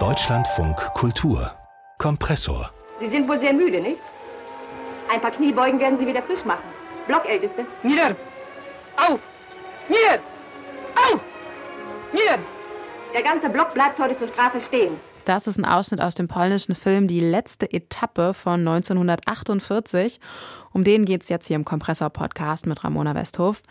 Deutschlandfunk Kultur Kompressor. Sie sind wohl sehr müde, nicht? Ein paar Kniebeugen werden Sie wieder frisch machen. Blockälteste. Nieder! Auf! Nieder! Auf! Nieder! Der ganze Block bleibt heute zur Strafe stehen. Das ist ein Ausschnitt aus dem polnischen Film Die letzte Etappe von 1948. Um den geht es jetzt hier im Kompressor-Podcast mit Ramona Westhof.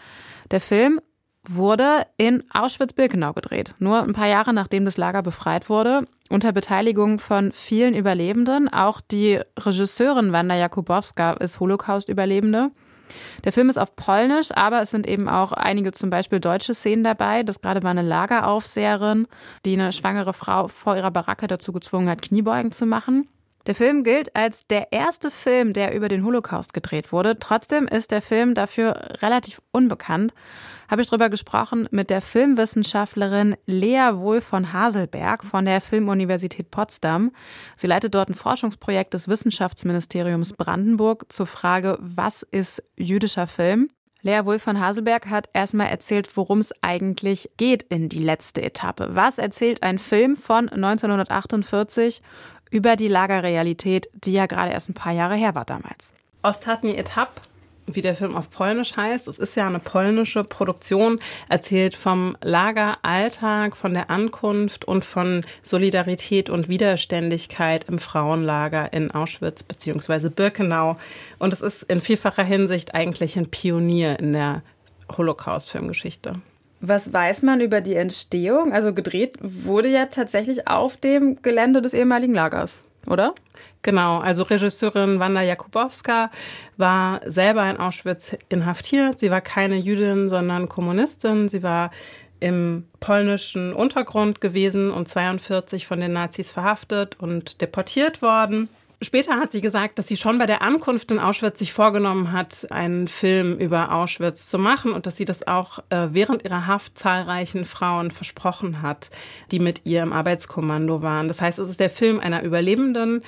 Der Film wurde in Auschwitz-Birkenau gedreht. Nur ein paar Jahre nachdem das Lager befreit wurde, unter Beteiligung von vielen Überlebenden. Auch die Regisseurin Wanda Jakubowska ist Holocaust-Überlebende. Der Film ist auf Polnisch, aber es sind eben auch einige zum Beispiel deutsche Szenen dabei. Das gerade war eine Lageraufseherin, die eine schwangere Frau vor ihrer Baracke dazu gezwungen hat, Kniebeugen zu machen. Der Film gilt als der erste Film, der über den Holocaust gedreht wurde. Trotzdem ist der Film dafür relativ unbekannt. Habe ich darüber gesprochen mit der Filmwissenschaftlerin Lea Wohl von Haselberg von der Filmuniversität Potsdam. Sie leitet dort ein Forschungsprojekt des Wissenschaftsministeriums Brandenburg zur Frage, was ist jüdischer Film? Lea Wohl von Haselberg hat erstmal erzählt, worum es eigentlich geht in die letzte Etappe. Was erzählt ein Film von 1948 über die Lagerrealität, die ja gerade erst ein paar Jahre her war damals. Ostatni Etap, wie der Film auf Polnisch heißt. Es ist ja eine polnische Produktion, erzählt vom Lageralltag, von der Ankunft und von Solidarität und Widerständigkeit im Frauenlager in Auschwitz bzw. Birkenau. Und es ist in vielfacher Hinsicht eigentlich ein Pionier in der Holocaust-Filmgeschichte. Was weiß man über die Entstehung? Also gedreht wurde ja tatsächlich auf dem Gelände des ehemaligen Lagers, oder? Genau, also Regisseurin Wanda Jakubowska war selber in Auschwitz inhaftiert. Sie war keine Jüdin, sondern Kommunistin. Sie war im polnischen Untergrund gewesen und 42 von den Nazis verhaftet und deportiert worden. Später hat sie gesagt, dass sie schon bei der Ankunft in Auschwitz sich vorgenommen hat, einen Film über Auschwitz zu machen und dass sie das auch äh, während ihrer Haft zahlreichen Frauen versprochen hat, die mit ihr im Arbeitskommando waren. Das heißt, es ist der Film einer Überlebenden,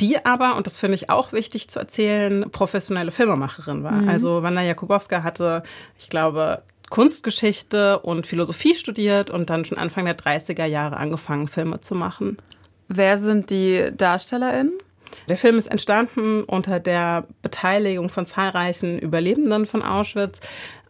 die aber, und das finde ich auch wichtig zu erzählen, professionelle Filmemacherin war. Mhm. Also Wanda Jakubowska hatte, ich glaube, Kunstgeschichte und Philosophie studiert und dann schon Anfang der 30er Jahre angefangen, Filme zu machen. Wer sind die DarstellerInnen? Der Film ist entstanden unter der Beteiligung von zahlreichen Überlebenden von Auschwitz,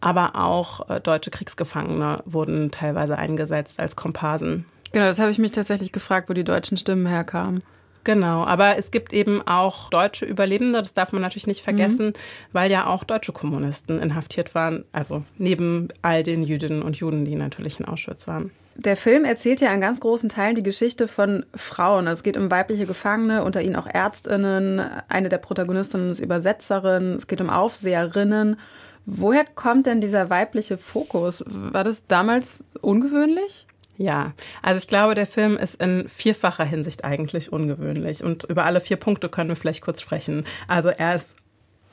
aber auch äh, deutsche Kriegsgefangene wurden teilweise eingesetzt als Komparsen. Genau, das habe ich mich tatsächlich gefragt, wo die deutschen Stimmen herkamen. Genau, aber es gibt eben auch deutsche Überlebende, das darf man natürlich nicht vergessen, mhm. weil ja auch deutsche Kommunisten inhaftiert waren, also neben all den Jüdinnen und Juden, die natürlich in Auschwitz waren. Der Film erzählt ja in ganz großen Teilen die Geschichte von Frauen. Es geht um weibliche Gefangene, unter ihnen auch Ärztinnen. Eine der Protagonistinnen ist Übersetzerin. Es geht um Aufseherinnen. Woher kommt denn dieser weibliche Fokus? War das damals ungewöhnlich? Ja, also ich glaube, der Film ist in vierfacher Hinsicht eigentlich ungewöhnlich. Und über alle vier Punkte können wir vielleicht kurz sprechen. Also er ist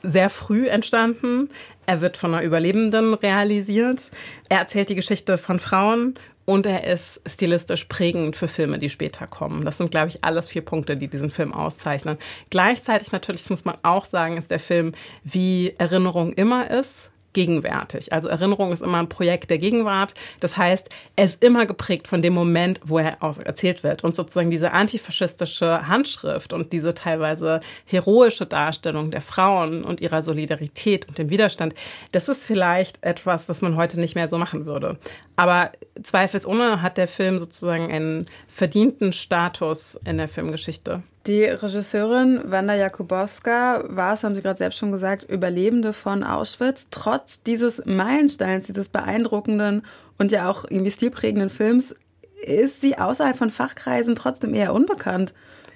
sehr früh entstanden. Er wird von einer Überlebenden realisiert. Er erzählt die Geschichte von Frauen und er ist stilistisch prägend für Filme, die später kommen. Das sind, glaube ich, alles vier Punkte, die diesen Film auszeichnen. Gleichzeitig natürlich, das muss man auch sagen, ist der Film, wie Erinnerung immer ist, gegenwärtig. Also Erinnerung ist immer ein Projekt der Gegenwart. Das heißt, er ist immer geprägt von dem Moment, wo er erzählt wird. Und sozusagen diese antifaschistische Handschrift und diese teilweise heroische Darstellung der Frauen und ihrer Solidarität und dem Widerstand, das ist vielleicht etwas, was man heute nicht mehr so machen würde. Aber zweifelsohne hat der Film sozusagen einen verdienten Status in der Filmgeschichte. Die Regisseurin Wanda Jakubowska war es, haben Sie gerade selbst schon gesagt, Überlebende von Auschwitz. Trotz dieses Meilensteins, dieses beeindruckenden und ja auch irgendwie stilprägenden Films, ist sie außerhalb von Fachkreisen trotzdem eher unbekannt.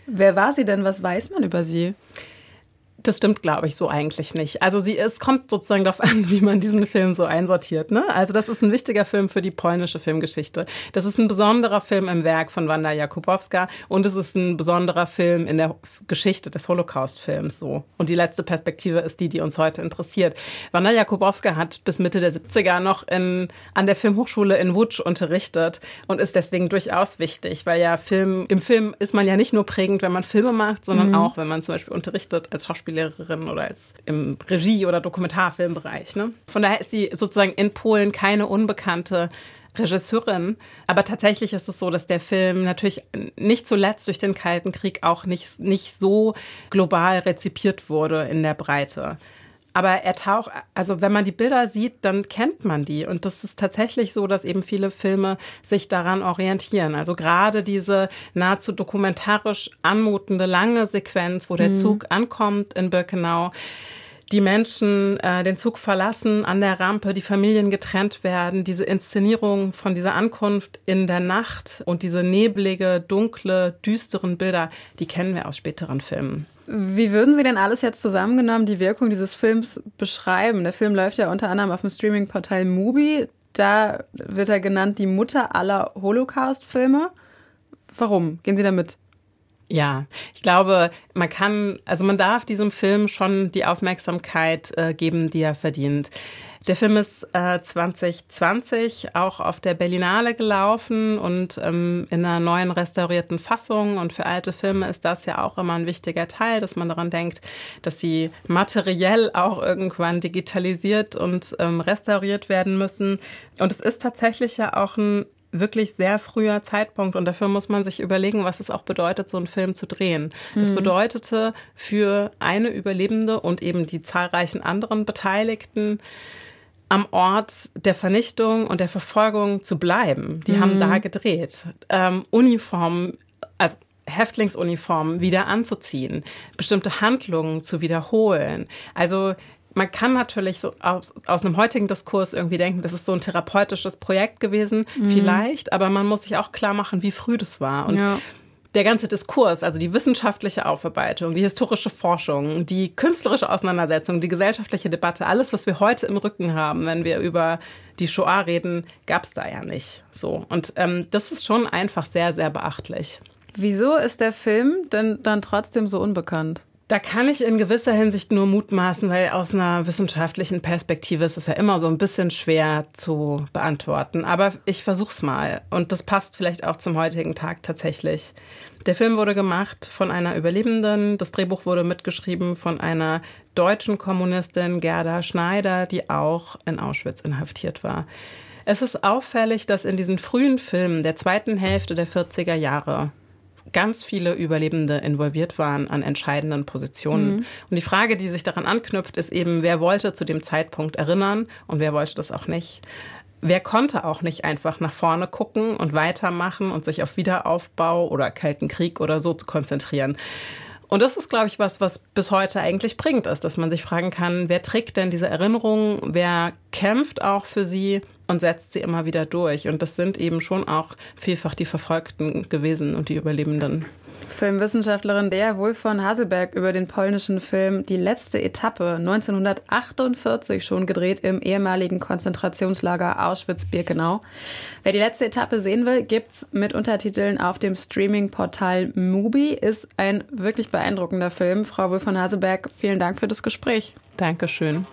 Wer war sie denn? Was weiß man über sie? Das stimmt, glaube ich, so eigentlich nicht. Also sie, es kommt sozusagen darauf an, wie man diesen Film so einsortiert. Ne? Also das ist ein wichtiger Film für die polnische Filmgeschichte. Das ist ein besonderer Film im Werk von Wanda Jakubowska und es ist ein besonderer Film in der Geschichte des Holocaust-Films so. Und die letzte Perspektive ist die, die uns heute interessiert. Wanda Jakubowska hat bis Mitte der 70er noch in, an der Filmhochschule in Łódź unterrichtet und ist deswegen durchaus wichtig, weil ja Film, im Film ist man ja nicht nur prägend, wenn man Filme macht, sondern mhm. auch, wenn man zum Beispiel unterrichtet als Schauspieler Schauspiellehrerin oder als im Regie- oder Dokumentarfilmbereich. Ne? Von daher ist sie sozusagen in Polen keine unbekannte Regisseurin. Aber tatsächlich ist es so, dass der Film natürlich nicht zuletzt durch den Kalten Krieg auch nicht, nicht so global rezipiert wurde in der Breite. Aber er taucht, also wenn man die Bilder sieht, dann kennt man die. Und das ist tatsächlich so, dass eben viele Filme sich daran orientieren. Also gerade diese nahezu dokumentarisch anmutende lange Sequenz, wo der mhm. Zug ankommt in Birkenau, die Menschen äh, den Zug verlassen, an der Rampe die Familien getrennt werden, diese Inszenierung von dieser Ankunft in der Nacht und diese neblige, dunkle, düsteren Bilder, die kennen wir aus späteren Filmen. Wie würden Sie denn alles jetzt zusammengenommen die Wirkung dieses Films beschreiben? Der Film läuft ja unter anderem auf dem Streaming-Portal Mubi. Da wird er genannt die Mutter aller Holocaust-Filme. Warum? Gehen Sie damit? Ja, ich glaube, man kann, also man darf diesem Film schon die Aufmerksamkeit äh, geben, die er verdient. Der Film ist äh, 2020 auch auf der Berlinale gelaufen und ähm, in einer neuen restaurierten Fassung. Und für alte Filme ist das ja auch immer ein wichtiger Teil, dass man daran denkt, dass sie materiell auch irgendwann digitalisiert und ähm, restauriert werden müssen. Und es ist tatsächlich ja auch ein wirklich sehr früher Zeitpunkt und dafür muss man sich überlegen, was es auch bedeutet, so einen Film zu drehen. Das mhm. bedeutete für eine Überlebende und eben die zahlreichen anderen Beteiligten, am Ort der Vernichtung und der Verfolgung zu bleiben. Die mhm. haben da gedreht. Ähm, Uniformen, also Häftlingsuniformen wieder anzuziehen, bestimmte Handlungen zu wiederholen. Also man kann natürlich so aus, aus einem heutigen Diskurs irgendwie denken, das ist so ein therapeutisches Projekt gewesen, mhm. vielleicht, aber man muss sich auch klar machen, wie früh das war. Und ja. der ganze Diskurs, also die wissenschaftliche Aufarbeitung, die historische Forschung, die künstlerische Auseinandersetzung, die gesellschaftliche Debatte, alles, was wir heute im Rücken haben, wenn wir über die Shoah reden, gab es da ja nicht. So. Und ähm, das ist schon einfach sehr, sehr beachtlich. Wieso ist der Film denn dann trotzdem so unbekannt? Da kann ich in gewisser Hinsicht nur mutmaßen, weil aus einer wissenschaftlichen Perspektive ist es ja immer so ein bisschen schwer zu beantworten. Aber ich versuch's mal. Und das passt vielleicht auch zum heutigen Tag tatsächlich. Der Film wurde gemacht von einer Überlebenden. Das Drehbuch wurde mitgeschrieben von einer deutschen Kommunistin, Gerda Schneider, die auch in Auschwitz inhaftiert war. Es ist auffällig, dass in diesen frühen Filmen der zweiten Hälfte der 40er Jahre ganz viele Überlebende involviert waren an entscheidenden Positionen. Mhm. Und die Frage, die sich daran anknüpft, ist eben, wer wollte zu dem Zeitpunkt erinnern und wer wollte das auch nicht. Wer konnte auch nicht einfach nach vorne gucken und weitermachen und sich auf Wiederaufbau oder Kalten Krieg oder so zu konzentrieren? Und das ist, glaube ich, was, was bis heute eigentlich bringt, ist, dass man sich fragen kann, wer trägt denn diese Erinnerungen, wer kämpft auch für sie und setzt sie immer wieder durch. Und das sind eben schon auch vielfach die Verfolgten gewesen und die Überlebenden. Filmwissenschaftlerin Dea Wolf von Haselberg über den polnischen Film Die letzte Etappe 1948 schon gedreht im ehemaligen Konzentrationslager Auschwitz-Birkenau. Wer die letzte Etappe sehen will, gibt's mit Untertiteln auf dem Streaming-Portal Mubi. Ist ein wirklich beeindruckender Film. Frau Wolf von Haselberg, vielen Dank für das Gespräch. Dankeschön.